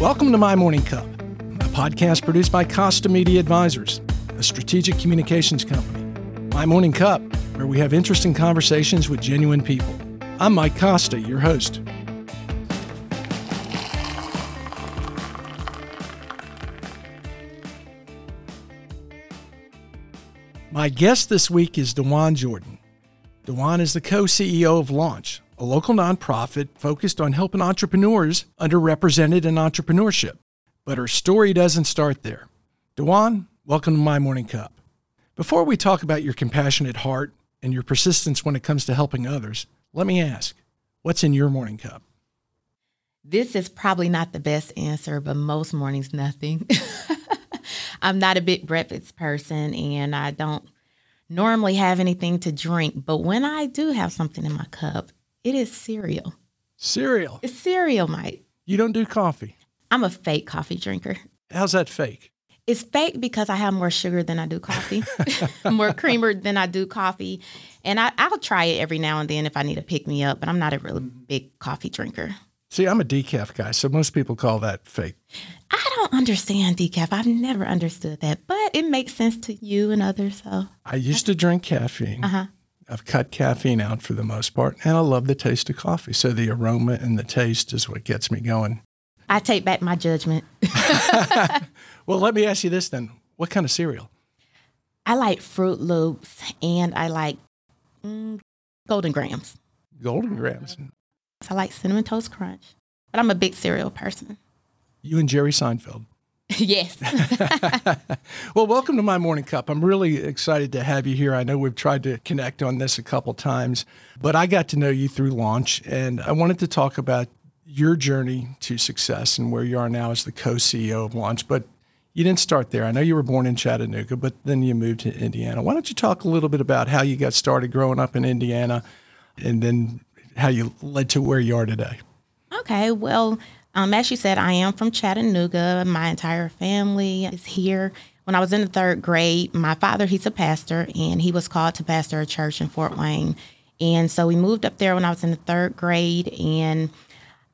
Welcome to My Morning Cup, a podcast produced by Costa Media Advisors, a strategic communications company. My Morning Cup, where we have interesting conversations with genuine people. I'm Mike Costa, your host. My guest this week is DeJuan Jordan. DeJuan is the co CEO of Launch, a local nonprofit focused on helping entrepreneurs underrepresented in entrepreneurship. But her story doesn't start there. DeJuan, welcome to My Morning Cup. Before we talk about your compassionate heart and your persistence when it comes to helping others, let me ask what's in your morning cup? This is probably not the best answer, but most mornings, nothing. I'm not a big breakfast person and I don't normally have anything to drink. But when I do have something in my cup, it is cereal. Cereal. It's cereal, Mike. You don't do coffee. I'm a fake coffee drinker. How's that fake? It's fake because I have more sugar than I do coffee, more creamer than I do coffee. And I, will try it every now and then if I need to pick me up, but I'm not a really big coffee drinker. See, I'm a decaf guy, so most people call that fake. I don't understand decaf. I've never understood that, but it makes sense to you and others. So I used to drink caffeine. Uh-huh. I've cut caffeine out for the most part, and I love the taste of coffee. So the aroma and the taste is what gets me going. I take back my judgment. well, let me ask you this then: What kind of cereal? I like Froot Loops, and I like mm, Golden Grahams. Golden Grahams. I like Cinnamon Toast Crunch, but I'm a big cereal person. You and Jerry Seinfeld. yes. well, welcome to my morning cup. I'm really excited to have you here. I know we've tried to connect on this a couple times, but I got to know you through launch, and I wanted to talk about your journey to success and where you are now as the co-CEO of Launch. But you didn't start there. I know you were born in Chattanooga, but then you moved to Indiana. Why don't you talk a little bit about how you got started growing up in Indiana, and then how you led to where you are today? Okay. Well, um, as you said, I am from Chattanooga. My entire family is here. When I was in the third grade, my father, he's a pastor, and he was called to pastor a church in Fort Wayne. And so we moved up there when I was in the third grade, and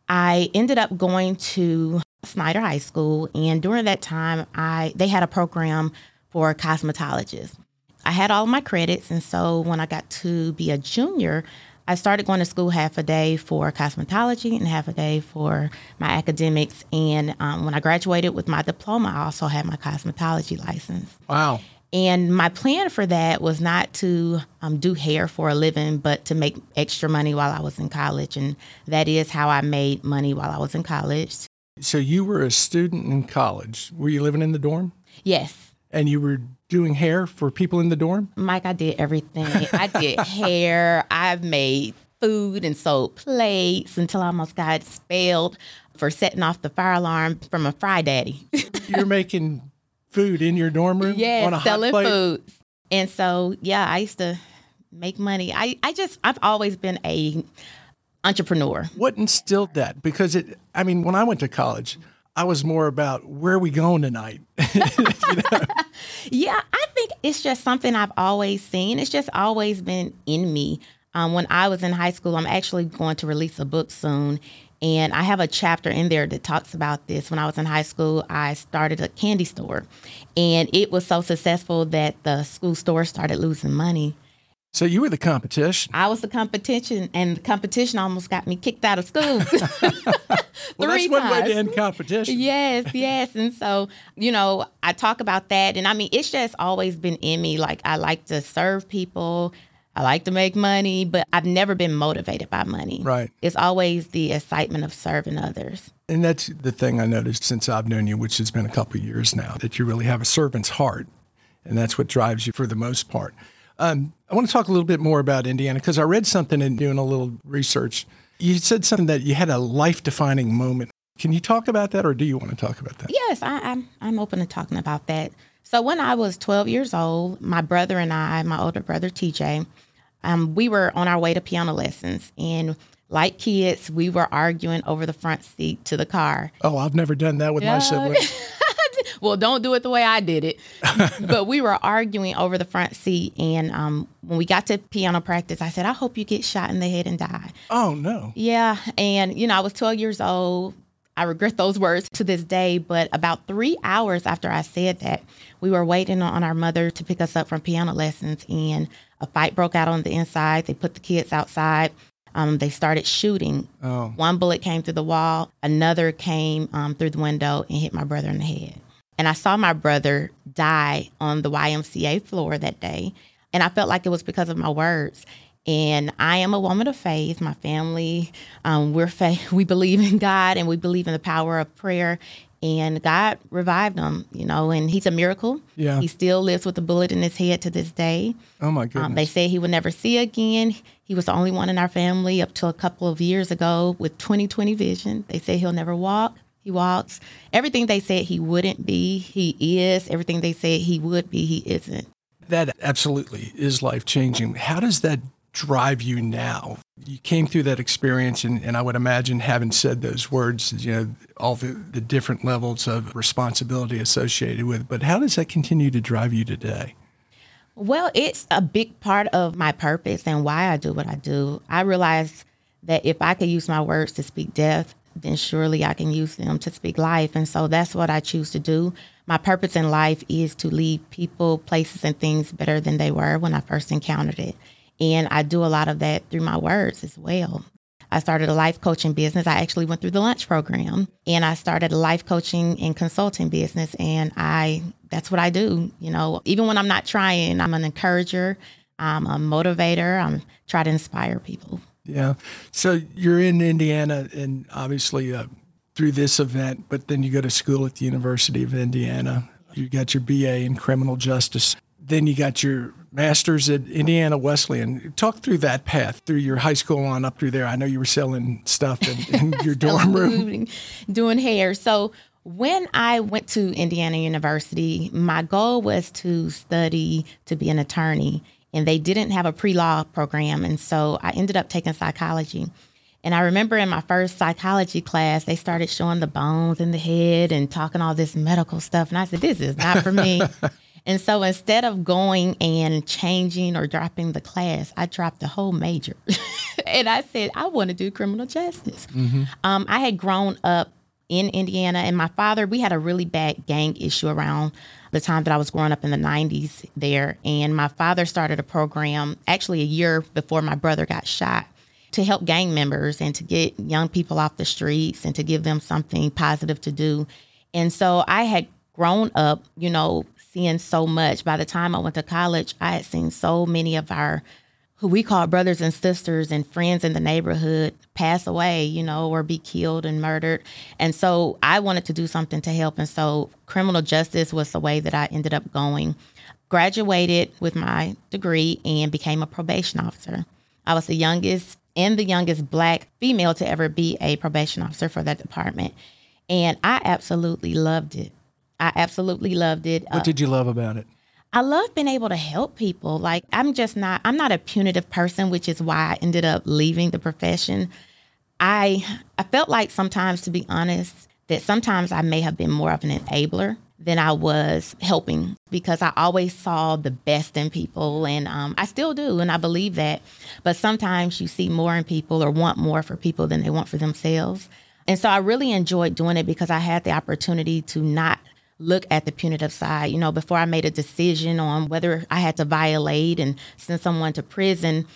I ended up going to Snider High School. And during that time, I they had a program for cosmetologists. I had all my credits, and so when I got to be a junior, I started going to school half a day for cosmetology and half a day for my academics. And um, when I graduated with my diploma, I also had my cosmetology license. Wow. And my plan for that was not to um, do hair for a living, but to make extra money while I was in college. And that is how I made money while I was in college. So you were a student in college. Were you living in the dorm? Yes and you were doing hair for people in the dorm? Mike, I did everything. I did hair. I've made food and sold plates until I almost got expelled for setting off the fire alarm from a fry daddy. You're making food in your dorm room? Yeah, selling food. And so, yeah, I used to make money. I, I just, I've always been a entrepreneur. What instilled that? Because it, I mean, when I went to college, I was more about where are we going tonight? you know? Yeah, I think it's just something I've always seen. It's just always been in me. Um, when I was in high school, I'm actually going to release a book soon. And I have a chapter in there that talks about this. When I was in high school, I started a candy store. And it was so successful that the school store started losing money. So you were the competition. I was the competition, and the competition almost got me kicked out of school. well, that's one way to end competition. Yes, yes. And so, you know, I talk about that, and I mean, it's just always been in me. Like I like to serve people. I like to make money, but I've never been motivated by money. Right. It's always the excitement of serving others. And that's the thing I noticed since I've known you, which has been a couple years now, that you really have a servant's heart. And that's what drives you for the most part. Um, I want to talk a little bit more about Indiana because I read something in doing a little research. You said something that you had a life defining moment. Can you talk about that or do you want to talk about that? Yes, I, I'm, I'm open to talking about that. So, when I was 12 years old, my brother and I, my older brother TJ, um, we were on our way to piano lessons. And like kids, we were arguing over the front seat to the car. Oh, I've never done that with yeah. my siblings. well, don't do it the way I did it. but we were arguing over the front seat. And um, when we got to piano practice, I said, I hope you get shot in the head and die. Oh, no. Yeah. And, you know, I was 12 years old. I regret those words to this day, but about three hours after I said that, we were waiting on our mother to pick us up from piano lessons, and a fight broke out on the inside. They put the kids outside. Um, they started shooting. Oh. One bullet came through the wall, another came um, through the window and hit my brother in the head. And I saw my brother die on the YMCA floor that day. And I felt like it was because of my words. And I am a woman of faith. My family, um, we're faith. We believe in God and we believe in the power of prayer. And God revived him, you know, and he's a miracle. Yeah. He still lives with a bullet in his head to this day. Oh my goodness. Um, they said he would never see again. He was the only one in our family up till a couple of years ago with 20/20 vision. They say he'll never walk. He walks. Everything they said he wouldn't be, he is. Everything they said he would be, he isn't. that absolutely is life changing. How does that drive you now? You came through that experience, and, and I would imagine having said those words, you know, all the, the different levels of responsibility associated with. But how does that continue to drive you today? Well, it's a big part of my purpose and why I do what I do. I realize that if I could use my words to speak death, then surely I can use them to speak life. And so that's what I choose to do. My purpose in life is to leave people, places, and things better than they were when I first encountered it. And I do a lot of that through my words as well. I started a life coaching business. I actually went through the Launch program and I started a life coaching and consulting business. And I, that's what I do. You know, even when I'm not trying, I'm an encourager, I'm a motivator, I'm try to inspire people. Yeah. So you're in Indiana, and obviously uh, through this event, but then you go to school at the University of Indiana. You got your BA in criminal justice. Then you got your master's at Indiana Wesleyan. Talk through that path through your high school on up through there. I know you were selling stuff in, in your dorm room. doing, doing hair. So when I went to Indiana University, my goal was to study to be an attorney, and they didn't have a pre law program. And so I ended up taking psychology. And I remember in my first psychology class, they started showing the bones in the head and talking all this medical stuff. And I said, this is not for me. and so instead of going and changing or dropping the class, I dropped the whole major. and I said, I want to do criminal justice. Um, I had grown up in Indiana, and my father, we had a really bad gang issue around the time that I was growing up in the 90s there. And my father started a program actually a year before my brother got shot to help gang members and to get young people off the streets and to give them something positive to do. And so I had grown up, you know, seeing so much. By the time I went to college, I had seen so many of our who we call brothers and sisters and friends in the neighborhood pass away, you know, or be killed and murdered. And so I wanted to do something to help. And so criminal justice was the way that I ended up going. Graduated with my degree and became a probation officer. I was the youngest and the youngest black female to ever be a probation officer for that department. And I absolutely loved it. I absolutely loved it. What uh, did you love about it? I love being able to help people. Like I'm just not I'm not a punitive person, which is why I ended up leaving the profession. I I felt like sometimes to be honest that sometimes I may have been more of an enabler than I was helping because I always saw the best in people and um, I still do and I believe that. But sometimes you see more in people or want more for people than they want for themselves. And so I really enjoyed doing it because I had the opportunity to not look at the punitive side. You know, before I made a decision on whether I had to violate and send someone to prison,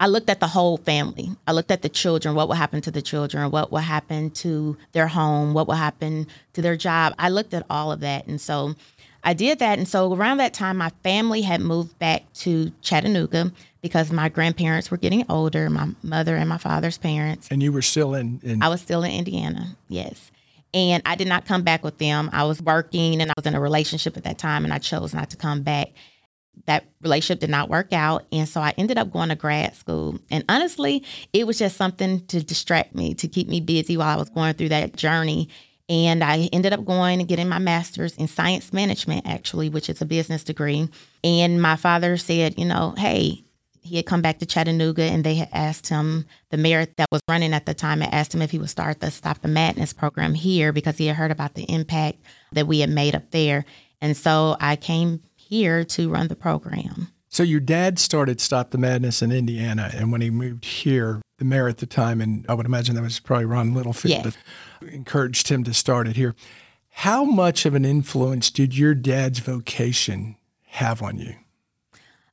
I looked at the whole family. I looked at the children, what would happen to the children, what would happen to their home, what would happen to their job. I looked at all of that. And so I did that. And so around that time, my family had moved back to Chattanooga because my grandparents were getting older, my mother and my father's parents. And you were still in, in I was still in Indiana, yes. And I did not come back with them. I was working and I was in a relationship at that time, and I chose not to come back. That relationship did not work out. And so I ended up going to grad school. And honestly, it was just something to distract me, to keep me busy while I was going through that journey. And I ended up going and getting my master's in science management, actually, which is a business degree. And my father said, you know, hey, he had come back to Chattanooga and they had asked him, the mayor that was running at the time had asked him if he would start the Stop the Madness program here because he had heard about the impact that we had made up there. And so I came here to run the program. So your dad started Stop the Madness in Indiana, and when he moved here, the mayor at the time, and I would imagine that was probably Ron Littlefield, Yes. encouraged him to start it here. How much of an influence did your dad's vocation have on you?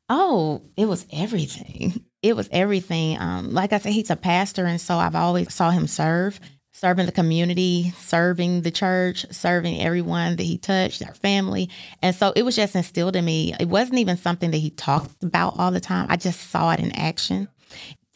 Oh, it was everything. It was everything. Um, like I said, he's a pastor, and so I've always saw him serve, serving the community, serving the church, serving everyone that he touched, our family, and so it was just instilled in me. It wasn't even something that he talked about all the time. I just saw it in action.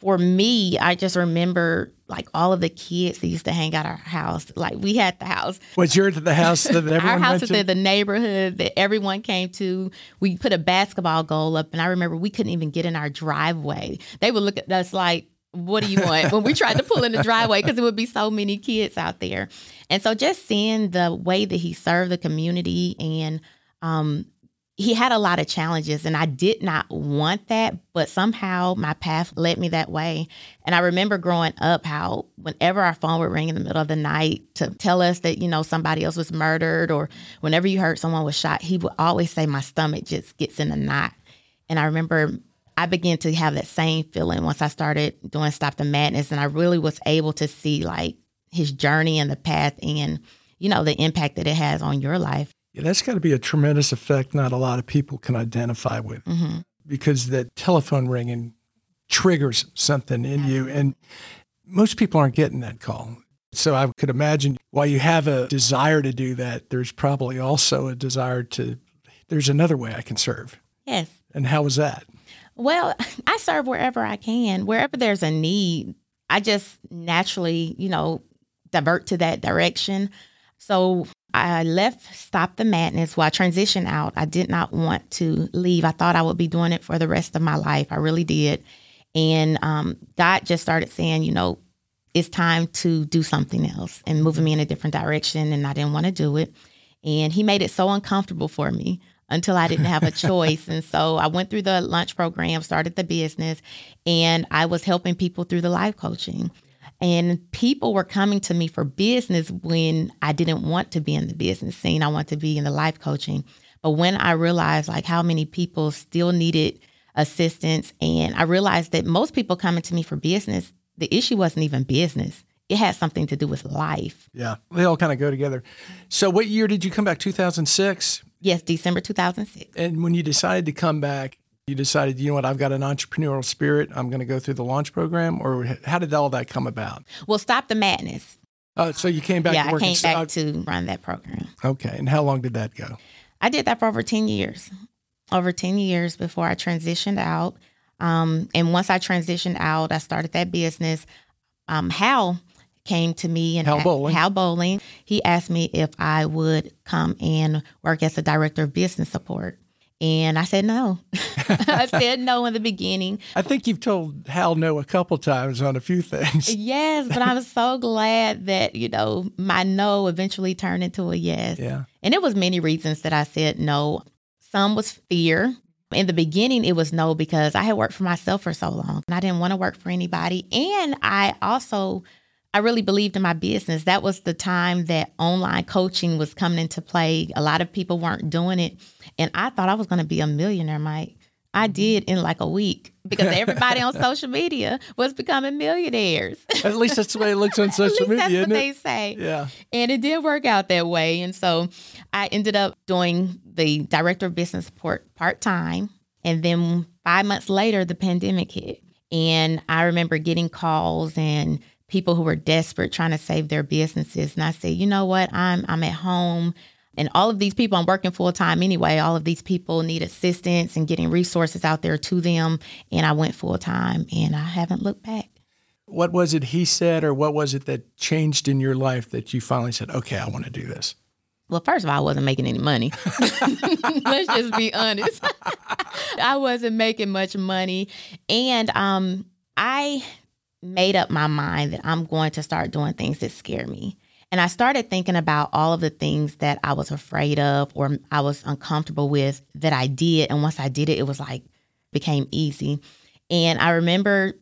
For me, I just remember like all of the kids that used to hang out our house. Like we had the house Was yours the house that everyone our house was in the neighborhood that everyone came to. We put a basketball goal up, and I remember we couldn't even get in our driveway. They would look at us like, "What do you want?" when we tried to pull in the driveway because it would be so many kids out there. And so, just seeing the way that he served the community, and um, he had a lot of challenges, and I did not want that, but somehow my path led me that way. And I remember growing up how whenever our phone would ring in the middle of the night to tell us that, you know, somebody else was murdered or whenever you heard someone was shot, he would always say, My stomach just gets in a knot. And I remember I began to have that same feeling once I started doing Stop the Madness. And I really was able to see like his journey and the path and, you know, the impact that it has on your life. Yeah, that's got to be a tremendous effect not a lot of people can identify with hmm because that telephone ringing triggers something in you. And most people aren't getting that call. So I could imagine while you have a desire to do that, there's probably also a desire to, there's another way I can serve. Yes. And how was that? Well, I serve wherever I can. Wherever there's a need, I just naturally, you know, divert to that direction. So I left Stop the Madness. While I transitioned out, I did not want to leave. I thought I would be doing it for the rest of my life. I really did. And um, God just started saying, you know, it's time to do something else and moving me in a different direction. And I didn't want to do it. And He made it so uncomfortable for me until I didn't have a choice. and so I went through the Launch program, started the business, and I was helping people through the life coaching. And people were coming to me for business when I didn't want to be in the business scene. I want to be in the life coaching. But when I realized like how many people still needed assistance, and I realized that most people coming to me for business, the issue wasn't even business. It had something to do with life. Yeah. They all kind of go together. So what year did you come back? 2006? Yes, December 2006. And when you decided to come back, you decided, you know what, I've got an entrepreneurial spirit. I'm going to go through the launch program, or how did all that come about? Well, stop the madness. Uh, so you came back yeah, to I came back to run that program. okay, and how long did that go? I did that for over 10 years, over 10 years before I transitioned out. Um, and once I transitioned out, I started that business. Um, Hal came to me and Hal Bowling. Hal Bowling. He asked me if I would come and work as a director of business support. And I said no. I said no in the beginning. I think you've told Hal no a couple times on a few things. Yes, but I was so glad that, you know, my no eventually turned into a yes. Yeah. And it was many reasons that I said no. Some was fear. In the beginning, it was no because I had worked for myself for so long and I didn't want to work for anybody. And I also, I really believed in my business. That was the time that online coaching was coming into play. A lot of people weren't doing it. And I thought I was going to be a millionaire, Mike. I mm-hmm. did in like a week because everybody on social media was becoming millionaires. At least that's the way it looks on social least that's media, what they say. Yeah. And it did work out that way. And so I ended up doing the director of business support part time. And then five months later, the pandemic hit. And I remember getting calls and people who were desperate trying to save their businesses. And I said, you know what? I'm I'm at home. And all of these people, I'm working full time anyway. All of these people need assistance and getting resources out there to them. And I went full time and I haven't looked back. What was it he said, or what was it that changed in your life that you finally said, okay, I want to do this? Well, first of all, I wasn't making any money. Let's just be honest. I wasn't making much money. And um, I made up my mind that I'm going to start doing things that scare me. And I started thinking about all of the things that I was afraid of or I was uncomfortable with that I did. And once I did it, it was like became easy. And I remember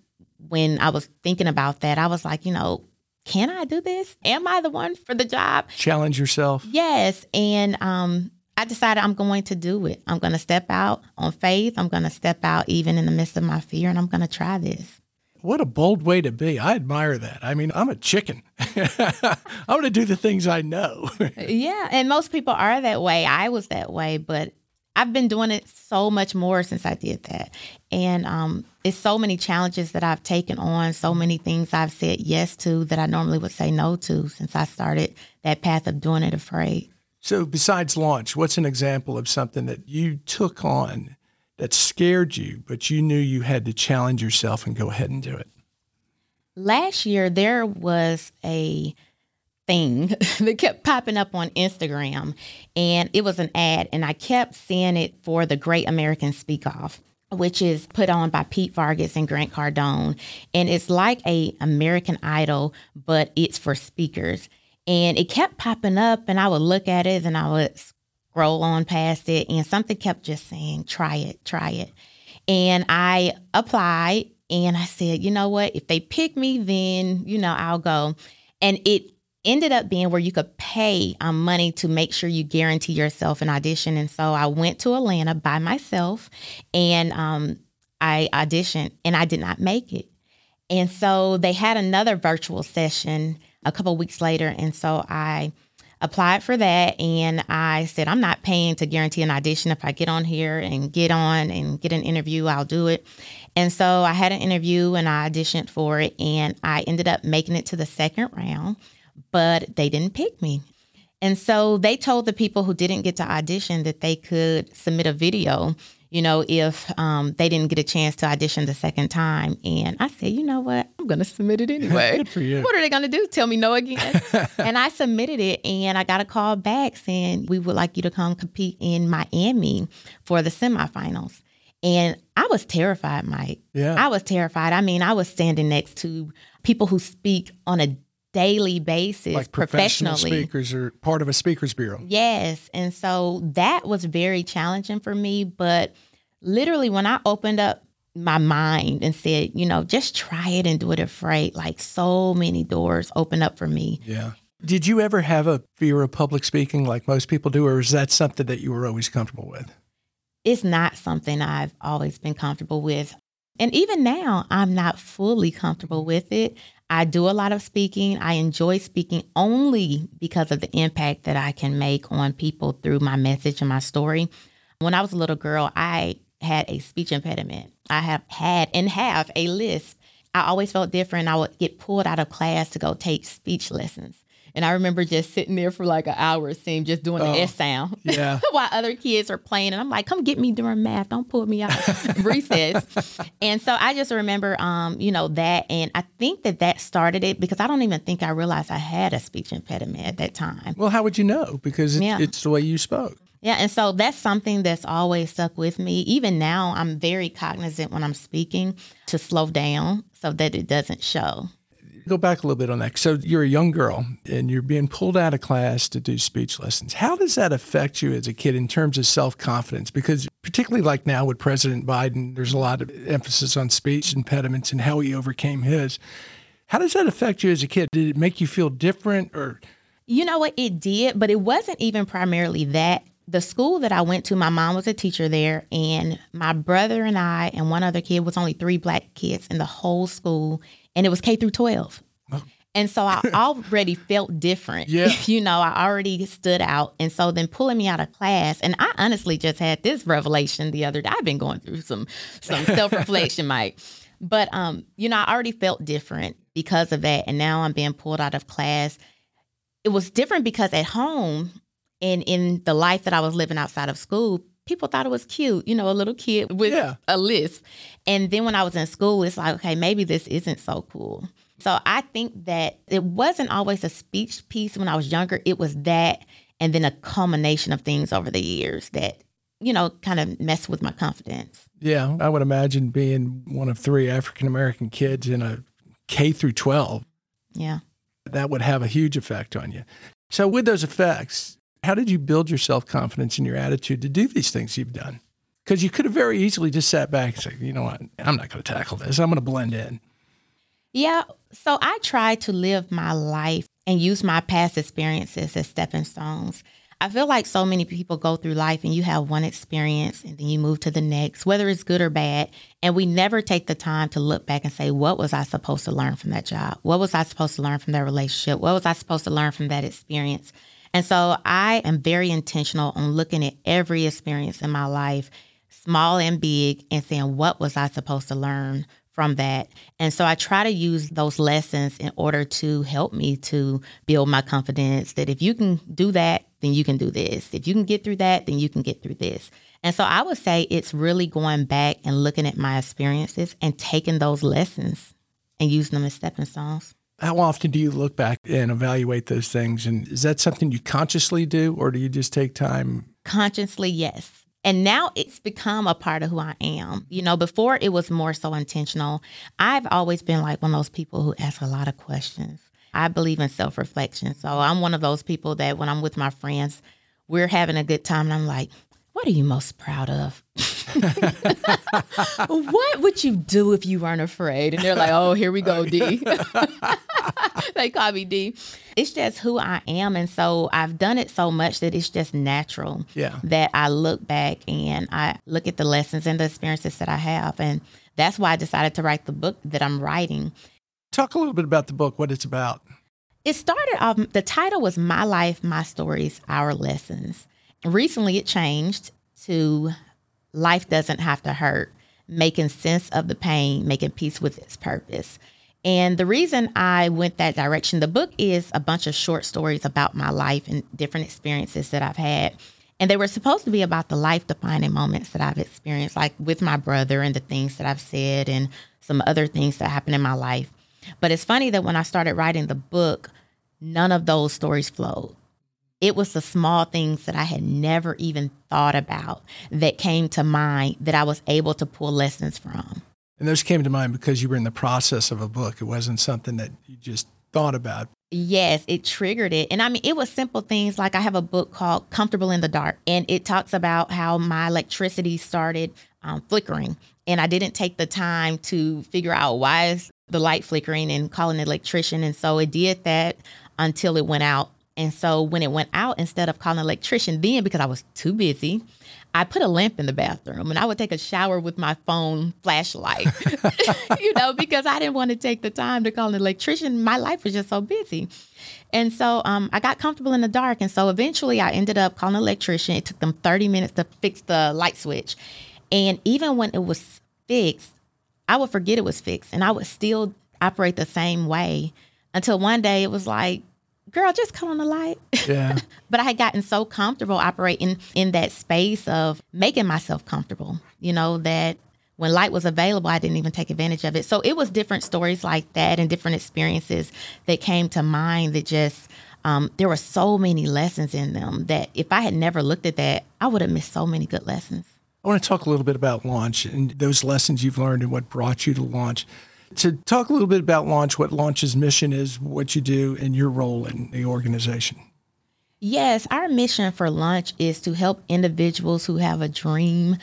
when I was thinking about that, I was like, you know, can I do this? Am I the one for the job? Challenge yourself. Yes, and um, I I decided I'm going to do it. I'm going to step out on faith. I'm going to step out even in the midst of my fear, and I'm going to try this. What a bold way to be. I admire that. I mean, I'm a chicken. I'm going to do the things I know. yeah. And most people are that way. I was that way, but I've been doing it so much more since I did that. And um, it's so many challenges that I've taken on, so many things I've said yes to that I normally would say no to since I started that path of doing it afraid. So, besides launch, what's an example of something that you took on that scared you, but you knew you had to challenge yourself and go ahead and do it? Last year, there was a thing that kept popping up on Instagram, and it was an ad, and I kept seeing it for the Great American Speak Off which is put on by Pete Vargas and Grant Cardone. And it's like a American Idol, but it's for speakers. And it kept popping up and I would look at it and I would scroll on past it and something kept just saying, try it, try it. And I applied and I said, you know what? If they pick me, then, you know, I'll go. And it ended up being where you could pay um, money to make sure you guarantee yourself an audition. And so I went to Atlanta by myself and um, I auditioned and I did not make it. And so they had another virtual session a couple weeks later. And so I applied for that and I said, I'm not paying to guarantee an audition. If I get on here and get on and get an interview, I'll do it. And so I had an interview and I auditioned for it and I ended up making it to the second round but they didn't pick me. And so they told the people who didn't get to audition that they could submit a video, you know, if um, they didn't get a chance to audition the second time. And I said, you know what? I'm going to submit it anyway. Good for you. What are they going to do? Tell me no again? and I submitted it and I got a call back saying, we would like you to come compete in Miami for the semifinals. And I was terrified, Mike. Yeah. I was terrified. I mean, I was standing next to people who speak on a daily basis like professionally. speakers are part of a speakers bureau. Yes. And so that was very challenging for me. But literally, when I opened up my mind and said, you know, just try it and do it afraid, like so many doors opened up for me. Yeah. Did you ever have a fear of public speaking like most people do, or is that something that you were always comfortable with? It's not something I've always been comfortable with. And even now, I'm not fully comfortable with it. I do a lot of speaking. I enjoy speaking only because of the impact that I can make on people through my message and my story. When I was a little girl, I had a speech impediment. I have had and have a lisp. I always felt different. I would get pulled out of class to go take speech lessons. And I remember just sitting there for like an hour, it seemed, just doing oh, the S sound. Yeah. while other kids are playing. And I'm like, come get me during math. Don't pull me out recess. and so I just remember, um, you know, that. And I think that that started it because I don't even think I realized I had a speech impediment at that time. Well, how would you know? Because it, yeah. it's the way you spoke. Yeah, and so that's something that's always stuck with me. Even now, I'm very cognizant when I'm speaking to slow down so that it doesn't show. Go back a little bit on that. So you're a young girl and you're being pulled out of class to do speech lessons. How does that affect you as a kid in terms of self confidence? Because particularly like now with President Biden, there's a lot of emphasis on speech impediments and how he overcame his. How does that affect you as a kid? Did it make you feel different or? You know what? It did, but it wasn't even primarily that the school that I went to, my mom was a teacher there, and my brother and I and one other kid was only three black kids in the whole school and it was K through 12. And so I already felt different. Yeah. you know, I already stood out. And so then pulling me out of class, and I honestly just had this revelation the other day. I've been going through some some self-reflection, Mike. But um, you know, I already felt different because of that. And now I'm being pulled out of class. It was different because at home and in the life that I was living outside of school, people thought it was cute, you know, a little kid with yeah. a lisp. And then when I was in school, it's like, okay, maybe this isn't so cool. So I think that it wasn't always a speech piece when I was younger. It was that and then a culmination of things over the years that, you know, kind of messed with my confidence. Yeah, I would imagine being one of three African American kids in a K through 12. Yeah. That would have a huge effect on you. So with those effects, how did you build your self confidence and your attitude to do these things you've done? Because you could have very easily just sat back and said, you know what, I'm not going to tackle this. I'm going to blend in. Yeah. So I try to live my life and use my past experiences as stepping stones. I feel like so many people go through life and you have one experience and then you move to the next, whether it's good or bad. And we never take the time to look back and say, what was I supposed to learn from that job? What was I supposed to learn from that relationship? What was I supposed to learn from that experience? And so I am very intentional on looking at every experience in my life, small and big, and saying, what was I supposed to learn from that. And so I try to use those lessons in order to help me to build my confidence that if you can do that, then you can do this. If you can get through that, then you can get through this. And so I would say it's really going back and looking at my experiences and taking those lessons and using them as stepping stones. How often do you look back and evaluate those things? And is that something you consciously do, or do you just take time? Consciously, yes. And now it's become a part of who I am. You know, before it was more so intentional. I've always been like one of those people who ask a lot of questions. I believe in self reflection. So I'm one of those people that when I'm with my friends, we're having a good time and I'm like, what are you most proud of? what would you do if you weren't afraid? And they're like, oh, here we go, D. they call me D. It's just who I am. And so I've done it so much that it's just natural yeah. that I look back and I look at the lessons and the experiences that I have. And that's why I decided to write the book that I'm writing. Talk a little bit about the book, what it's about. It started off, the title was My Life, My Stories, Our Lessons. Recently, it changed to Life Doesn't Have to Hurt, making sense of the pain, making peace with its purpose. And the reason I went that direction, the book is a bunch of short stories about my life and different experiences that I've had. And they were supposed to be about the life defining moments that I've experienced, like with my brother and the things that I've said and some other things that happened in my life. But it's funny that when I started writing the book, none of those stories flowed. It was the small things that I had never even thought about that came to mind that I was able to pull lessons from. And those came to mind because you were in the process of a book. It wasn't something that you just thought about. Yes, it triggered it. And I mean, it was simple things like I have a book called Comfortable in the Dark, and it talks about how my electricity started um, flickering. And I didn't take the time to figure out why is the light flickering and call an electrician. And so it did that until it went out and so when it went out, instead of calling an electrician, then because I was too busy, I put a lamp in the bathroom and I would take a shower with my phone flashlight, you know, because I didn't want to take the time to call an electrician. My life was just so busy. And so um, I got comfortable in the dark. And so eventually I ended up calling an electrician. It took them 30 minutes to fix the light switch. And even when it was fixed, I would forget it was fixed and I would still operate the same way until one day it was like, girl, just cut on the light. Yeah. but I had gotten so comfortable operating in that space of making myself comfortable, you know, that when light was available, I didn't even take advantage of it. So it was different stories like that and different experiences that came to mind that just, um, there were so many lessons in them that if I had never looked at that, I would have missed so many good lessons. I want to talk a little bit about launch and those lessons you've learned and what brought you to launch to talk a little bit about Launch, what Launch's mission is, what you do, and your role in the organization. Yes, our mission for Launch is to help individuals who have a dream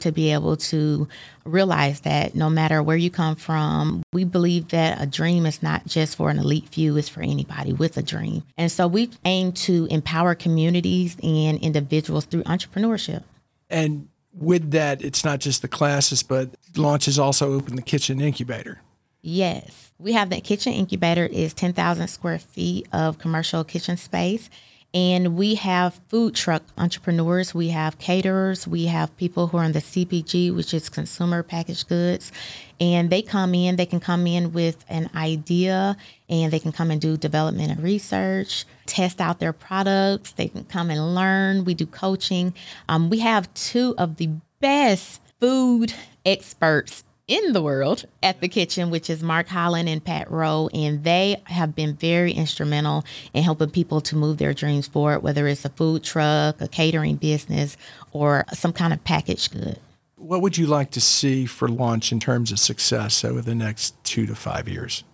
to be able to realize that no matter where you come from, we believe that a dream is not just for an elite few, it's for anybody with a dream. And so we aim to empower communities and individuals through entrepreneurship. And with that, it's not just the classes, but Launch has also opened the kitchen incubator. Yes. We have the kitchen incubator is 10,000 square feet of commercial kitchen space. And we have food truck entrepreneurs, we have caterers, we have people who are in the CPG, which is consumer packaged goods. And they come in, they can come in with an idea and they can come and do development and research, test out their products. They can come and learn. We do coaching. Um, we have two of the best food experts in the world at the kitchen, which is Mark Holland and Pat Rowe. And they have been very instrumental in helping people to move their dreams forward, whether it's a food truck, a catering business, or some kind of packaged good. What would you like to see for launch in terms of success over the next two to five years?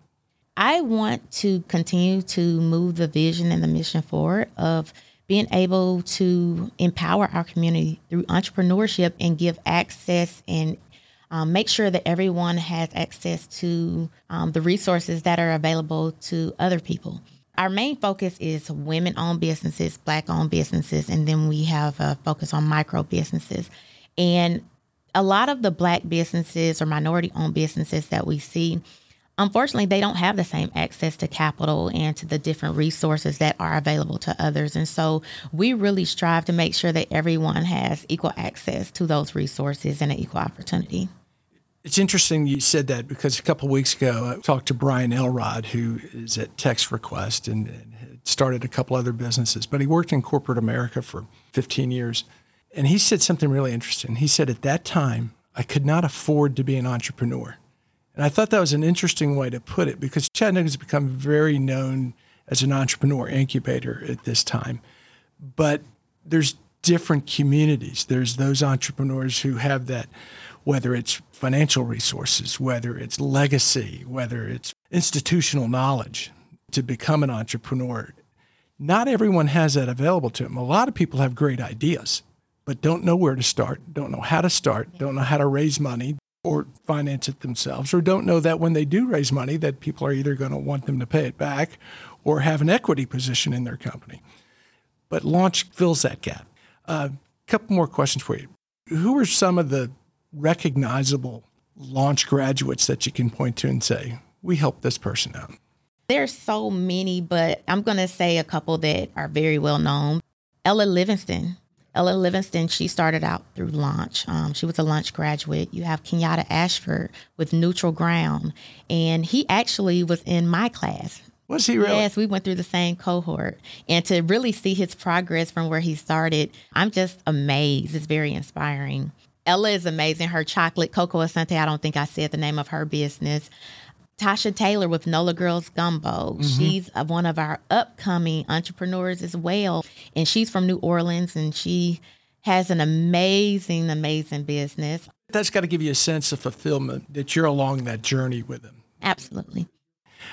I want to continue to move the vision and the mission forward of being able to empower our community through entrepreneurship and give access and um, make sure that everyone has access to um, the resources that are available to other people. Our main focus is women owned businesses, black owned businesses, and then we have a focus on micro businesses. And a lot of the black businesses or minority owned businesses that we see, unfortunately, they don't have the same access to capital and to the different resources that are available to others. And so we really strive to make sure that everyone has equal access to those resources and an equal opportunity. It's interesting you said that because a couple weeks ago I talked to Brian Elrod, who is at Text Request and, and started a couple other businesses, but he worked in corporate America for 15 years. And he said something really interesting. He said, At that time, I could not afford to be an entrepreneur. And I thought that was an interesting way to put it because Chattanooga has become very known as an entrepreneur incubator at this time. But there's different communities. There's those entrepreneurs who have that, whether it's financial resources, whether it's legacy, whether it's institutional knowledge to become an entrepreneur. Not everyone has that available to them. A lot of people have great ideas but don't know where to start, don't know how to start, don't know how to raise money or finance it themselves, or don't know that when they do raise money that people are either going to want them to pay it back or have an equity position in their company. But Launch fills that gap. A uh, couple more questions for you. Who are some of the recognizable launch graduates that you can point to and say, we helped this person out? There's so many, but I'm going to say a couple that are very well known. Ella Livingston, Ella Livingston, she started out through Launch. Um, she was a Launch graduate. You have Kenyatta Ashford with Neutral Ground, and he actually was in my class. Was he really? Yes, we went through the same cohort. And to really see his progress from where he started, I'm just amazed. It's very inspiring. Ella is amazing. Her chocolate, Coco Asante, I don't think I said the name of her business. Tasha Taylor with NOLA Girls Gumbo. Mm-hmm. She's one of our upcoming entrepreneurs as well. And she's from New Orleans and she has an amazing, amazing business. That's got to give you a sense of fulfillment that you're along that journey with them. Absolutely.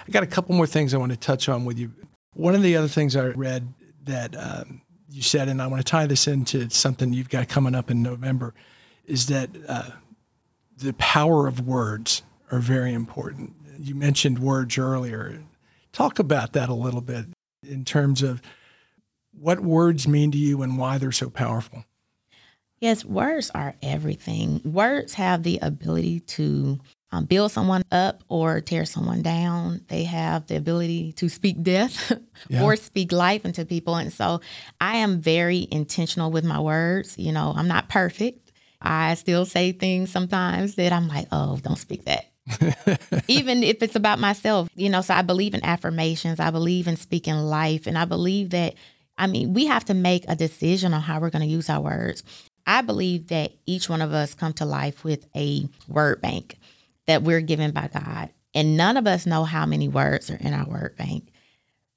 I got a couple more things I want to touch on with you. One of the other things I read that um, you said, and I want to tie this into something you've got coming up in November, is that uh, the power of words are very important you mentioned words earlier. Talk about that a little bit in terms of what words mean to you and why they're so powerful. Yes, words are everything. Words have the ability to um, build someone up or tear someone down. They have the ability to speak death yeah. or speak life into people. And so I am very intentional with my words. You know, I'm not perfect. I still say things sometimes that I'm like, oh, don't speak that. even if it's about myself, you know. So I believe in affirmations. I believe in speaking life. And I believe that, I mean, we have to make a decision on how we're going to use our words. I believe that each one of us come to life with a word bank that we're given by God. And none of us know how many words are in our word bank.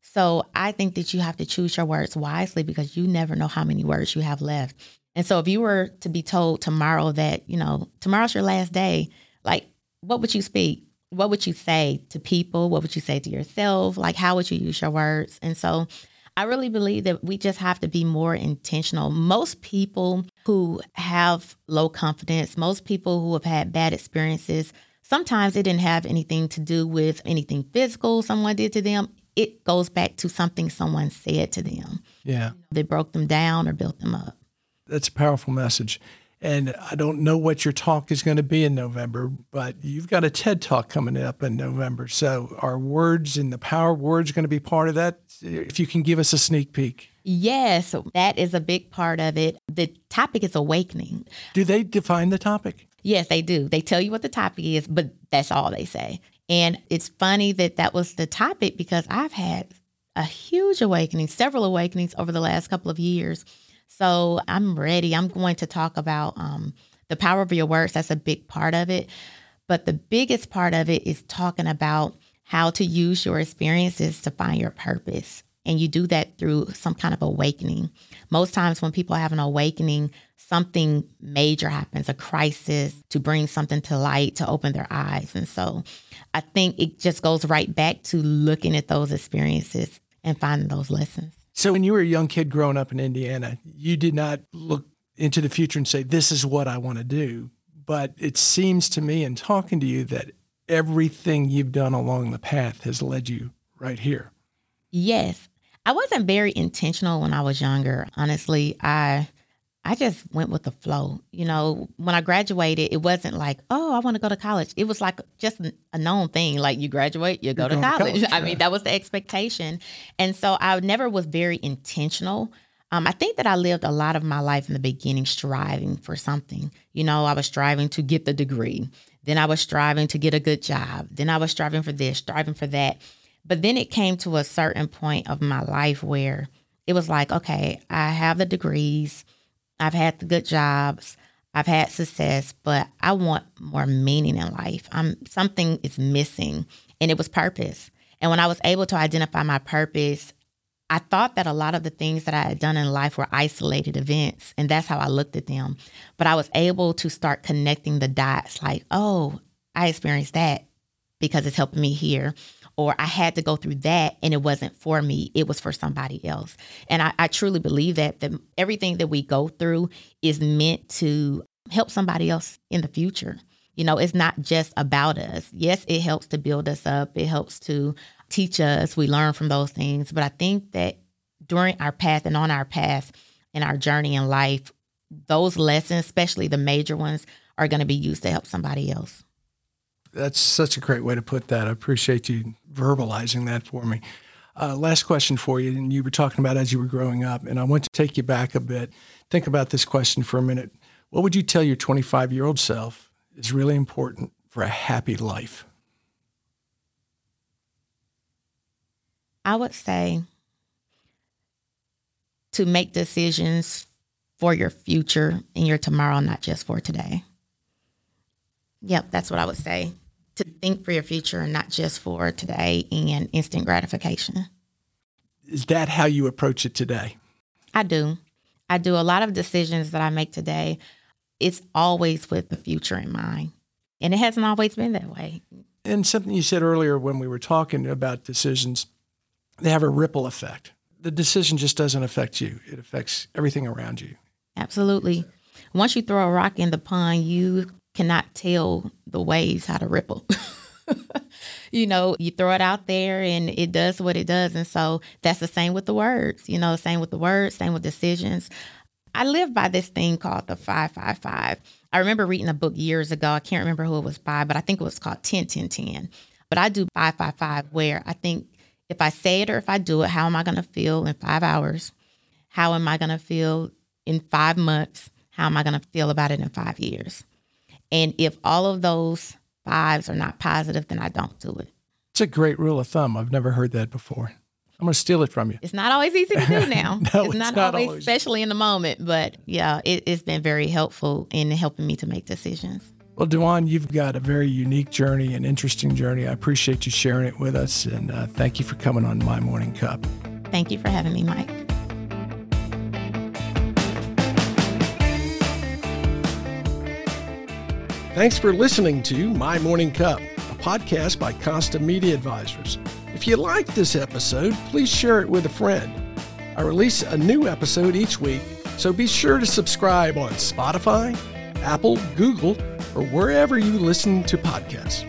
So I think that you have to choose your words wisely because you never know how many words you have left. And so if you were to be told tomorrow that, you know, tomorrow's your last day, like what would you speak? What would you say to people? What would you say to yourself? Like, how would you use your words? And so I really believe that we just have to be more intentional. Most people who have low confidence, most people who have had bad experiences, sometimes it didn't have anything to do with anything physical someone did to them. It goes back to something someone said to them. Yeah. They broke them down or built them up. That's a powerful message. And I don't know what your talk is going to be in November, but you've got a TED talk coming up in November. So are words and the power of words going to be part of that? If you can give us a sneak peek. Yes, that is a big part of it. The topic is awakening. Do they define the topic? Yes, they do. They tell you what the topic is, but that's all they say. And it's funny that that was the topic because I've had a huge awakening, several awakenings over the last couple of years so I'm ready. I'm going to talk about um, the power of your words. That's a big part of it. But the biggest part of it is talking about how to use your experiences to find your purpose. And you do that through some kind of awakening. Most times, when people have an awakening, something major happens, a crisis to bring something to light, to open their eyes. And so I think it just goes right back to looking at those experiences and finding those lessons. So when you were a young kid growing up in Indiana, you did not look into the future and say, this is what I want to do. But it seems to me in talking to you that everything you've done along the path has led you right here. Yes. I wasn't very intentional when I was younger. Honestly, I I just went with the flow. You know, when I graduated, it wasn't like, oh, I want to go to college. It was like just a known thing. Like you graduate, you go to college. to college. I mean, that was the expectation. And so I never was very intentional. Um, I think that I lived a lot of my life in the beginning striving for something. You know, I was striving to get the degree. Then I was striving to get a good job. Then I was striving for this, striving for that. But then it came to a certain point of my life where it was like, okay, I have the degrees. I've had the good jobs. I've had success, but I want more meaning in life. I'm something is missing, and it was purpose. And when I was able to identify my purpose, I thought that a lot of the things that I had done in life were isolated events, and that's how I looked at them. But I was able to start connecting the dots like, oh, I experienced that because it's helping me here or I had to go through that and it wasn't for me, it was for somebody else. And I, I truly believe that the, everything that we go through is meant to help somebody else in the future. You know, it's not just about us. Yes, it helps to build us up, it helps to teach us. We learn from those things. But I think that during our path and on our path and our journey in life, those lessons, especially the major ones, are going to be used to help somebody else. That's such a great way to put that. I appreciate you verbalizing that for me. Uh, last question for you, and you were talking about as you were growing up, and I want to take you back a bit. Think about this question for a minute. What would you tell your 25 year old self is really important for a happy life? I would say to make decisions for your future and your tomorrow, not just for today. Yep, that's what I would say to think for your future and not just for today and instant gratification. Is that how you approach it today? I do. I do. A lot of decisions that I make today, it's always with the future in mind. And it hasn't always been that way. And something you said earlier when we were talking about decisions, they have a ripple effect. The decision just doesn't affect you, it affects everything around you. Absolutely. Once you throw a rock in the pond, you cannot tell the waves how to ripple. you know, you throw it out there and it does what it does. And so that's the same with the words, you know, same with the words, same with decisions. I live by this thing called the 555. I remember reading a book years ago. I can't remember who it was by, but I think it was called 10 10 10. But I do 555 where I think if I say it or if I do it, how am I going to feel in five hours? How am I going to feel in five months? How am I going to feel about it in five years? And if all of those fives are not positive, then I don't do it. It's a great rule of thumb. I've never heard that before. I'm going to steal it from you. It's not always easy to do now. no, it's, not, not always, always, especially in the moment. But yeah, it, has been very helpful in helping me to make decisions. Well, DeJuan, you've got a very unique journey an interesting journey. I appreciate you sharing it with us. And uh, thank you for coming on My Morning Cup. Thank you for having me, Mike. Thanks for listening to My Morning Cup, a podcast by Costa Media Advisors. If you like this episode, please share it with a friend. I release a new episode each week, so be sure to subscribe on Spotify, Apple, Google, or wherever you listen to podcasts.